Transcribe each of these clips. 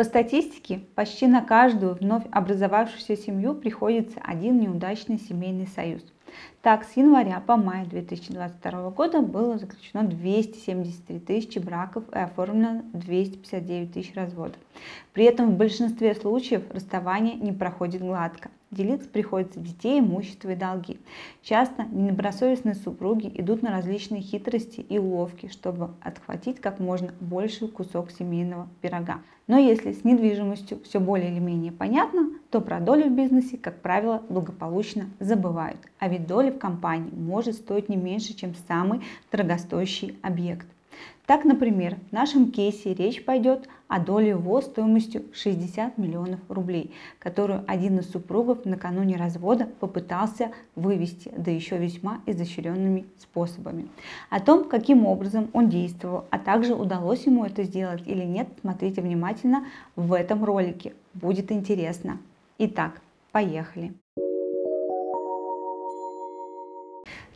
По статистике, почти на каждую вновь образовавшуюся семью приходится один неудачный семейный союз. Так, с января по май 2022 года было заключено 273 тысячи браков и оформлено 259 тысяч разводов. При этом в большинстве случаев расставание не проходит гладко. Делиться приходится детей, имущество и долги. Часто недобросовестные супруги идут на различные хитрости и уловки, чтобы отхватить как можно больший кусок семейного пирога. Но если с недвижимостью все более или менее понятно, то про долю в бизнесе, как правило, благополучно забывают. А ведь доля в компании может стоить не меньше, чем самый дорогостоящий объект. Так, например, в нашем кейсе речь пойдет о доле ВОЗ стоимостью 60 миллионов рублей, которую один из супругов накануне развода попытался вывести, да еще весьма изощренными способами. О том, каким образом он действовал, а также удалось ему это сделать или нет, смотрите внимательно в этом ролике. Будет интересно. Итак, поехали.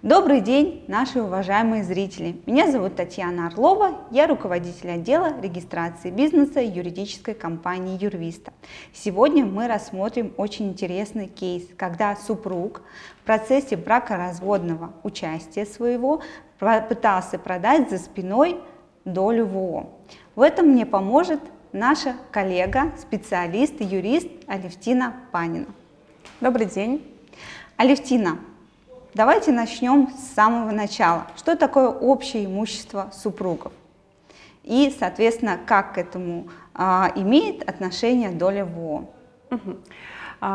Добрый день, наши уважаемые зрители! Меня зовут Татьяна Орлова, я руководитель отдела регистрации бизнеса юридической компании Юрвиста. Сегодня мы рассмотрим очень интересный кейс, когда супруг в процессе бракоразводного участия своего пытался продать за спиной долю ВО. В этом мне поможет наша коллега, специалист, юрист Алевтина Панина. Добрый день. Алевтина, Давайте начнем с самого начала. Что такое общее имущество супругов? И, соответственно, как к этому а, имеет отношение доля ВО? Угу.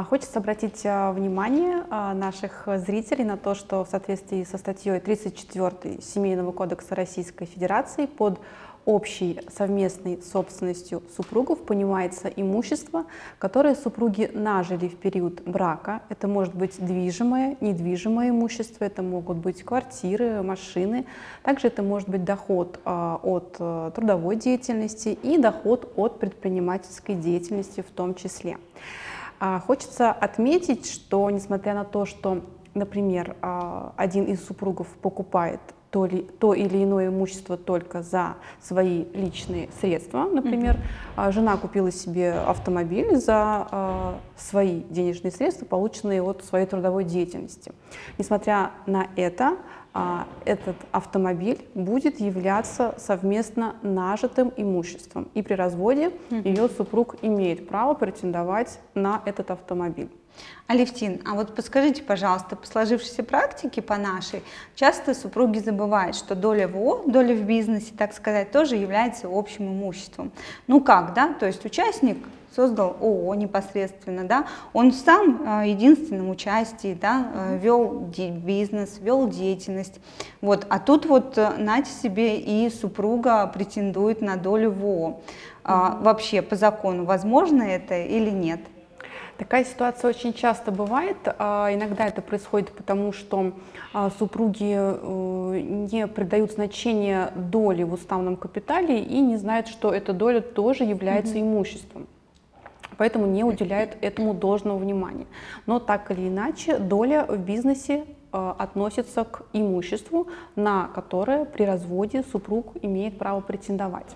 Хочется обратить а, внимание а, наших зрителей на то, что в соответствии со статьей 34 Семейного кодекса Российской Федерации под общей совместной собственностью супругов понимается имущество, которое супруги нажили в период брака. Это может быть движимое, недвижимое имущество, это могут быть квартиры, машины. Также это может быть доход а, от а, трудовой деятельности и доход от предпринимательской деятельности в том числе. А, хочется отметить, что несмотря на то, что например, один из супругов покупает то, ли, то или иное имущество только за свои личные средства. Например, mm-hmm. жена купила себе автомобиль за э, свои денежные средства, полученные от своей трудовой деятельности. Несмотря на это, э, этот автомобиль будет являться совместно нажитым имуществом. И при разводе mm-hmm. ее супруг имеет право претендовать на этот автомобиль. Алевтин, а вот подскажите, пожалуйста, по сложившейся практике, по нашей, часто супруги забывают, что доля в ООО, доля в бизнесе, так сказать, тоже является общим имуществом. Ну как, да, то есть участник создал ООО непосредственно, да, он сам в э, единственном участии, да, э, вел бизнес, вел деятельность, вот, а тут вот, э, нате себе, и супруга претендует на долю в ООО. А, вообще, по закону, возможно это или нет? Такая ситуация очень часто бывает. А, иногда это происходит потому, что а, супруги э, не придают значения доли в уставном капитале и не знают, что эта доля тоже является mm-hmm. имуществом. Поэтому не уделяют этому должного внимания. Но так или иначе, доля в бизнесе э, относится к имуществу, на которое при разводе супруг имеет право претендовать.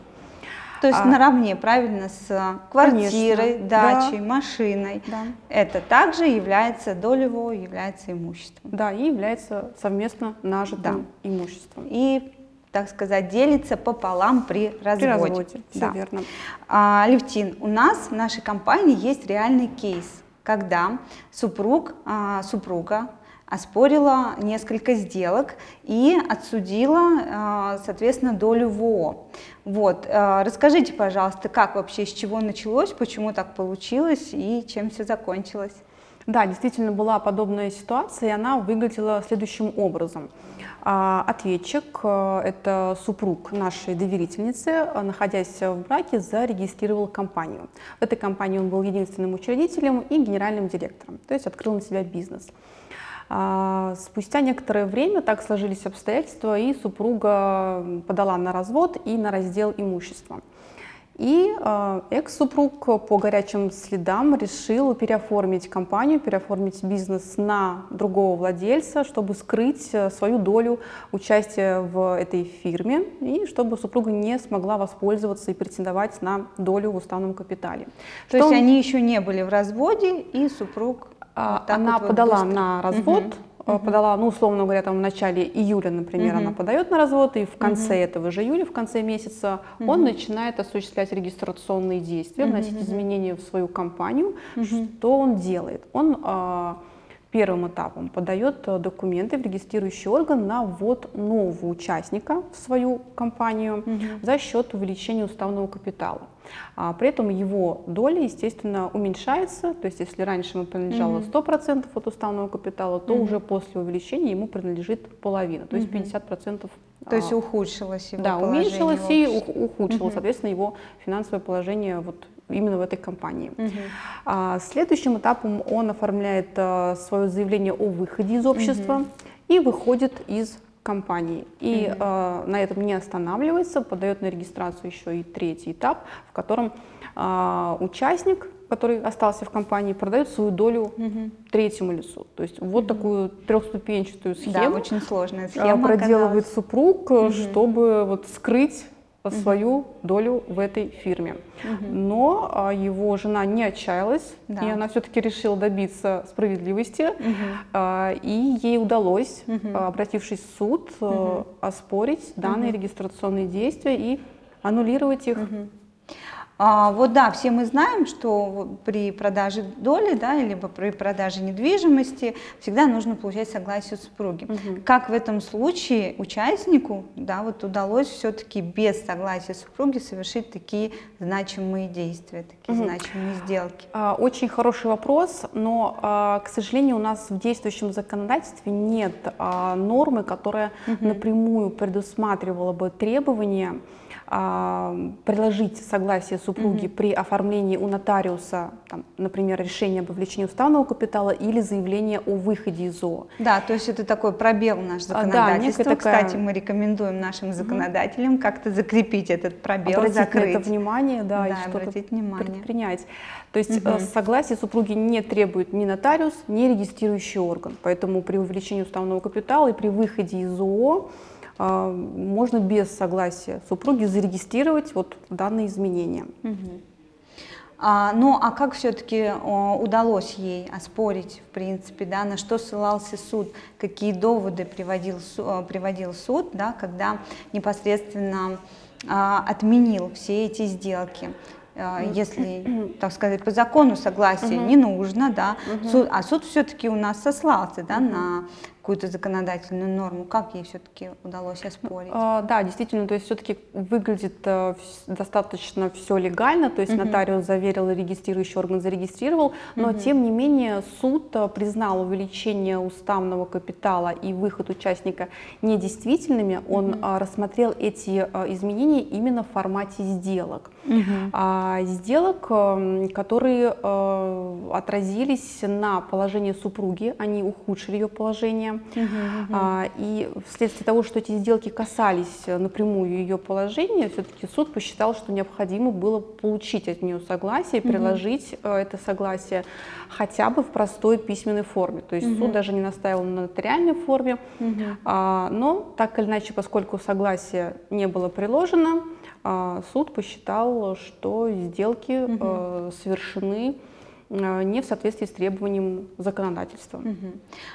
То есть а, наравне, правильно, с э, квартирой, конечно, дачей, да, машиной. Да. Это также является долевой, является имуществом. Да, и является совместно нажитым да. имуществом. И так сказать, делится пополам при разводе. При разводе, все да. верно. А, Левтин, у нас в нашей компании есть реальный кейс, когда супруг, а, супруга оспорила несколько сделок и отсудила, а, соответственно, долю ВО. Вот. А, расскажите, пожалуйста, как вообще, с чего началось, почему так получилось и чем все закончилось? Да, действительно была подобная ситуация, и она выглядела следующим образом. А, ответчик, это супруг нашей доверительницы, находясь в браке, зарегистрировал компанию. В этой компании он был единственным учредителем и генеральным директором, то есть открыл на себя бизнес. А, спустя некоторое время так сложились обстоятельства, и супруга подала на развод и на раздел имущества. И э, экс-супруг по горячим следам решил переоформить компанию, переоформить бизнес на другого владельца, чтобы скрыть э, свою долю участия в этой фирме и чтобы супруга не смогла воспользоваться и претендовать на долю в уставном капитале. То Что есть он... они еще не были в разводе, и супруг... А, вот она вот подала быстро... на развод. Угу подала, ну, условно говоря, там в начале июля, например, угу. она подает на развод, и в конце угу. этого же июля, в конце месяца, угу. он начинает осуществлять регистрационные действия, угу. вносить изменения в свою компанию. Угу. Что он делает? Он а, первым этапом подает э, документы в регистрирующий орган на ввод нового участника в свою компанию угу. за счет увеличения уставного капитала. А при этом его доля, естественно, уменьшается. То есть, если раньше ему принадлежало 100% от уставного капитала, то угу. уже после увеличения ему принадлежит половина, то есть угу. 50%. То есть ухудшилось его Да, уменьшилось и ухудшилось, угу. соответственно, его финансовое положение вот именно в этой компании. Угу. А, следующим этапом он оформляет а, свое заявление о выходе из общества угу. и выходит из компании. И угу. а, на этом не останавливается, подает на регистрацию еще и третий этап, в котором а, участник который остался в компании, продает свою долю угу. третьему лицу. То есть вот угу. такую трехступенчатую схему. Да, очень сложная схема. Проделывает оказалась. супруг, угу. чтобы вот скрыть свою долю в этой фирме. Но а, его жена не отчаялась, да. и она все-таки решила добиться справедливости, а, и ей удалось, а, обратившись в суд, а, оспорить данные регистрационные действия и аннулировать их. А, вот да, все мы знаем, что при продаже доли, да, либо при продаже недвижимости всегда нужно получать согласие супруги. Угу. Как в этом случае участнику, да, вот удалось все-таки без согласия супруги совершить такие значимые действия, такие угу. значимые сделки? А, очень хороший вопрос, но, а, к сожалению, у нас в действующем законодательстве нет нормы, которая угу. напрямую предусматривала бы требования приложить согласие супруги угу. при оформлении у нотариуса, там, например, решения об вовлечении уставного капитала или заявление о выходе из ООО. Да, то есть это такой пробел наш законодательство. Да, такая... Кстати, мы рекомендуем нашим законодателям угу. как-то закрепить этот пробел, обратить закрыть. на это внимание, да, да и что-то предпринять. То есть угу. согласие супруги не требует ни нотариус, ни регистрирующий орган. Поэтому при увеличении уставного капитала и при выходе из ООО а, можно без согласия супруги зарегистрировать вот данные изменения. Угу. А, ну, а как все-таки удалось ей оспорить, в принципе, да, на что ссылался суд, какие доводы приводил, приводил суд, да, когда непосредственно а, отменил все эти сделки? А, если, так сказать, по закону согласия угу. не нужно, да, угу. суд, а суд все-таки у нас сослался, да, угу. на какую-то законодательную норму, как ей все-таки удалось оспорить? А, да, действительно, то есть все-таки выглядит а, достаточно все легально, то есть угу. нотариус заверил, регистрирующий орган зарегистрировал, но угу. тем не менее суд а, признал увеличение уставного капитала и выход участника недействительными, он угу. рассмотрел эти изменения именно в формате сделок. Угу. Сделок, которые а, отразились на положении супруги, они ухудшили ее положение, Uh-huh, И вследствие того, что эти сделки касались э, напрямую ее положения, все-таки суд посчитал, что необходимо было получить от нее согласие, приложить э, это согласие хотя бы в простой письменной форме. То есть uh-huh. суд даже не настаивал на нотариальной форме, uh-huh. но так или иначе, поскольку согласие не было приложено, а, суд посчитал, что сделки uh-huh. совершены не в соответствии с требованием законодательства. Угу.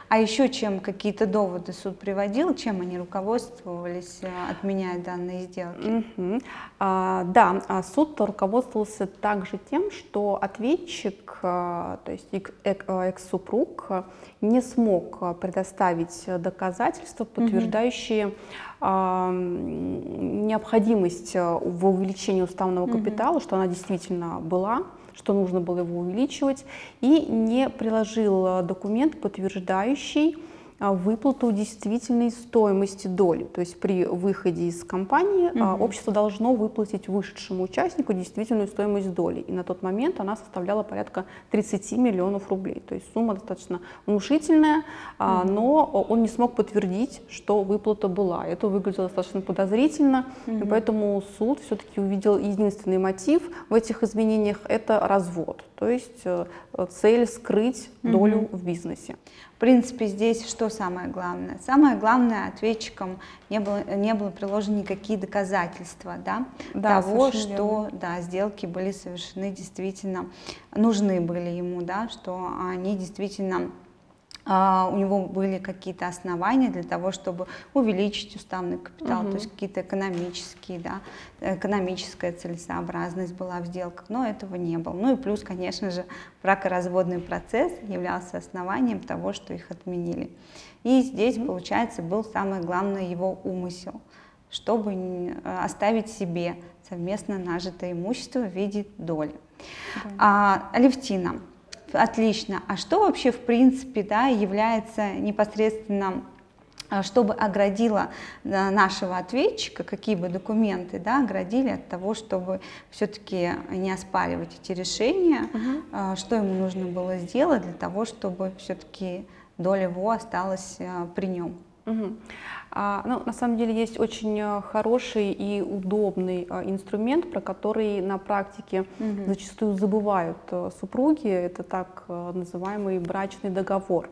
А еще чем какие-то доводы суд приводил, чем они руководствовались, э, отменяя данные сделки? Угу. А, да, а суд руководствовался также тем, что ответчик, э, то есть экс-супруг, не смог предоставить доказательства, подтверждающие угу. Необходимость в увеличении уставного капитала, угу. что она действительно была что нужно было его увеличивать, и не приложил э, документ, подтверждающий а, выплату действительной стоимости доли. То есть при выходе из компании угу. общество должно выплатить вышедшему участнику действительную стоимость доли. И на тот момент она составляла порядка 30 миллионов рублей. То есть сумма достаточно внушительная, угу. но он не смог подтвердить, что выплата была. Это выглядело достаточно подозрительно, угу. и поэтому суд все-таки увидел единственный мотив в этих изменениях – это развод. То есть э, цель скрыть долю угу. в бизнесе. В принципе, здесь что самое главное? Самое главное, ответчикам не было, не было приложено никакие доказательства да, да, того, что верно. да, сделки были совершены действительно, нужны были ему, да, что они действительно у него были какие-то основания для того, чтобы увеличить уставный капитал, угу. то есть какие-то экономические, да, экономическая целесообразность была в сделках, но этого не было. Ну и плюс, конечно же, бракоразводный процесс являлся основанием того, что их отменили. И здесь, получается, был самый главный его умысел, чтобы э, оставить себе совместно нажитое имущество в виде доли. Да. А, Алевтина, Отлично. А что вообще в принципе да, является непосредственно а, чтобы оградило нашего ответчика, какие бы документы да, оградили от того, чтобы все-таки не оспаривать эти решения, угу. что ему нужно было сделать для того, чтобы все-таки доля его осталась а, при нем. Угу. А, ну, на самом деле есть очень э, хороший и удобный а, инструмент, про который на практике угу. зачастую забывают а, супруги. Это так а, называемый брачный договор,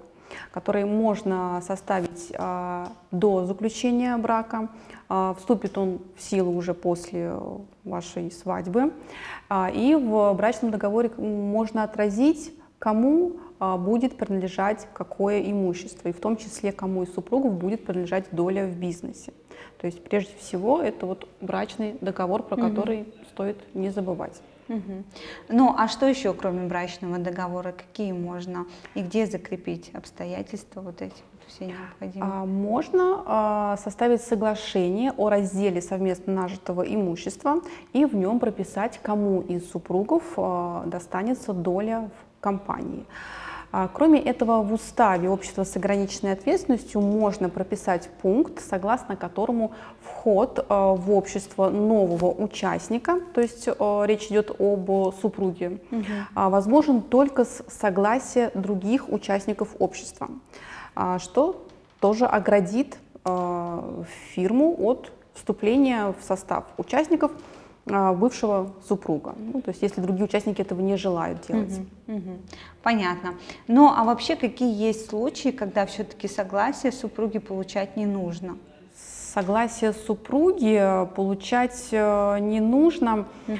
который можно составить а, до заключения брака. А, вступит он в силу уже после вашей свадьбы. А, и в брачном договоре можно отразить, кому будет принадлежать какое имущество, и в том числе кому из супругов будет принадлежать доля в бизнесе. То есть прежде всего это вот брачный договор, про угу. который стоит не забывать. Угу. Ну, а что еще, кроме брачного договора, какие можно и где закрепить обстоятельства вот эти вот все необходимые? А, можно а, составить соглашение о разделе совместно нажитого имущества и в нем прописать, кому из супругов а, достанется доля в компании. А, кроме этого, в уставе общества с ограниченной ответственностью можно прописать пункт, согласно которому вход а, в общество нового участника, то есть а, речь идет об супруге, угу. возможен только с согласия других участников общества, что тоже оградит фирму от вступления в состав участников а, бывшего супруга. Ну, то есть если другие участники этого не желают делать. Угу, угу. Понятно. Ну а вообще какие есть случаи, когда все-таки согласие супруги получать не нужно? Согласие супруги получать э, не нужно угу.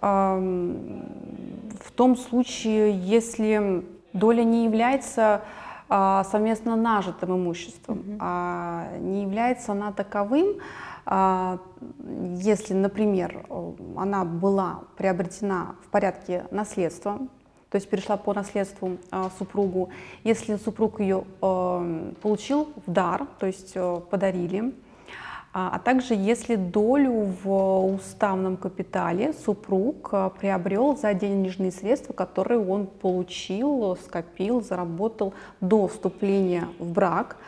в том случае, если доля не является а, совместно нажитым имуществом, угу. а не является она таковым, а, если, например, она была приобретена в порядке наследства, то есть перешла по наследству а, супругу, если супруг ее а, получил в дар, то есть подарили, а также если долю в уставном капитале супруг приобрел за денежные средства, которые он получил, скопил, заработал до вступления в брак,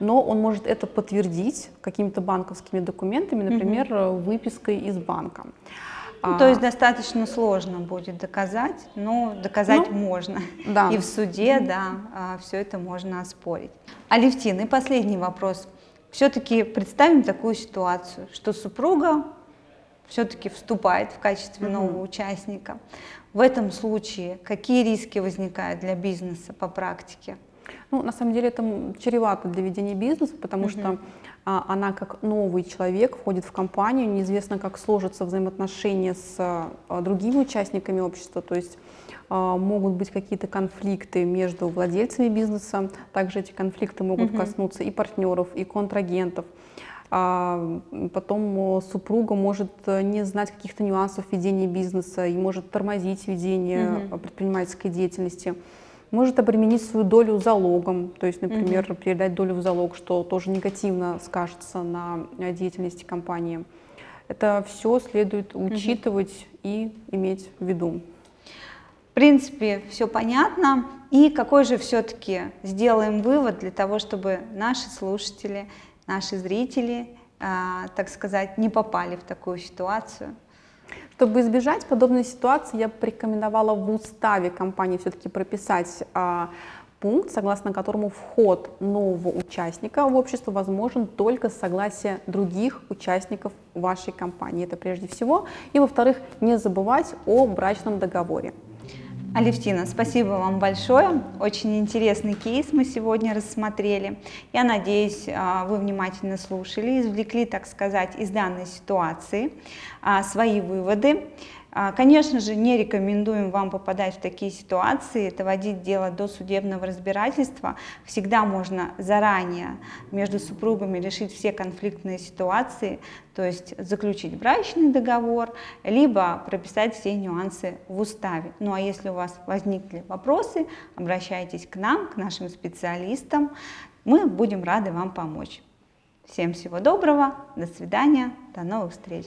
но он может это подтвердить какими-то банковскими документами, например, угу. выпиской из банка. Ну, то есть достаточно сложно будет доказать, но доказать ну, можно. Да. И в суде, да, а, все это можно оспорить. Алевтин, и последний вопрос. Все-таки представим такую ситуацию, что супруга все-таки вступает в качестве mm нового участника. В этом случае какие риски возникают для бизнеса по практике? Ну, на самом деле это чревато для ведения бизнеса, потому угу. что а, она как новый человек входит в компанию, неизвестно, как сложатся взаимоотношения с а, другими участниками общества, то есть а, могут быть какие-то конфликты между владельцами бизнеса, также эти конфликты могут угу. коснуться и партнеров, и контрагентов. А потом супруга может не знать каких-то нюансов ведения бизнеса и может тормозить ведение угу. предпринимательской деятельности может обременить свою долю залогом, то есть, например, угу. передать долю в залог, что тоже негативно скажется на деятельности компании. Это все следует учитывать угу. и иметь в виду. принципе, все понятно. И какой же все-таки сделаем вывод для того, чтобы наши слушатели, наши зрители, а, так сказать, не попали в такую ситуацию? Чтобы избежать подобной ситуации, я бы порекомендовала в уставе компании все-таки прописать а, пункт, согласно которому вход нового участника в общество возможен только с согласия других участников вашей компании. Это прежде всего. И во-вторых, не забывать о брачном договоре. Алевтина, спасибо вам большое. Очень интересный кейс мы сегодня рассмотрели. Я надеюсь, а, вы внимательно слушали, извлекли, так сказать, из данной ситуации а, свои выводы. А, конечно же, не рекомендуем вам попадать в такие ситуации, доводить дело до судебного разбирательства. Всегда можно заранее между супругами решить все конфликтные ситуации, то есть заключить брачный договор, либо прописать все нюансы в уставе. Ну а если у вас возникли вопросы, обращайтесь к нам, к нашим специалистам. Мы будем рады вам помочь. Всем всего доброго, до свидания, до новых встреч.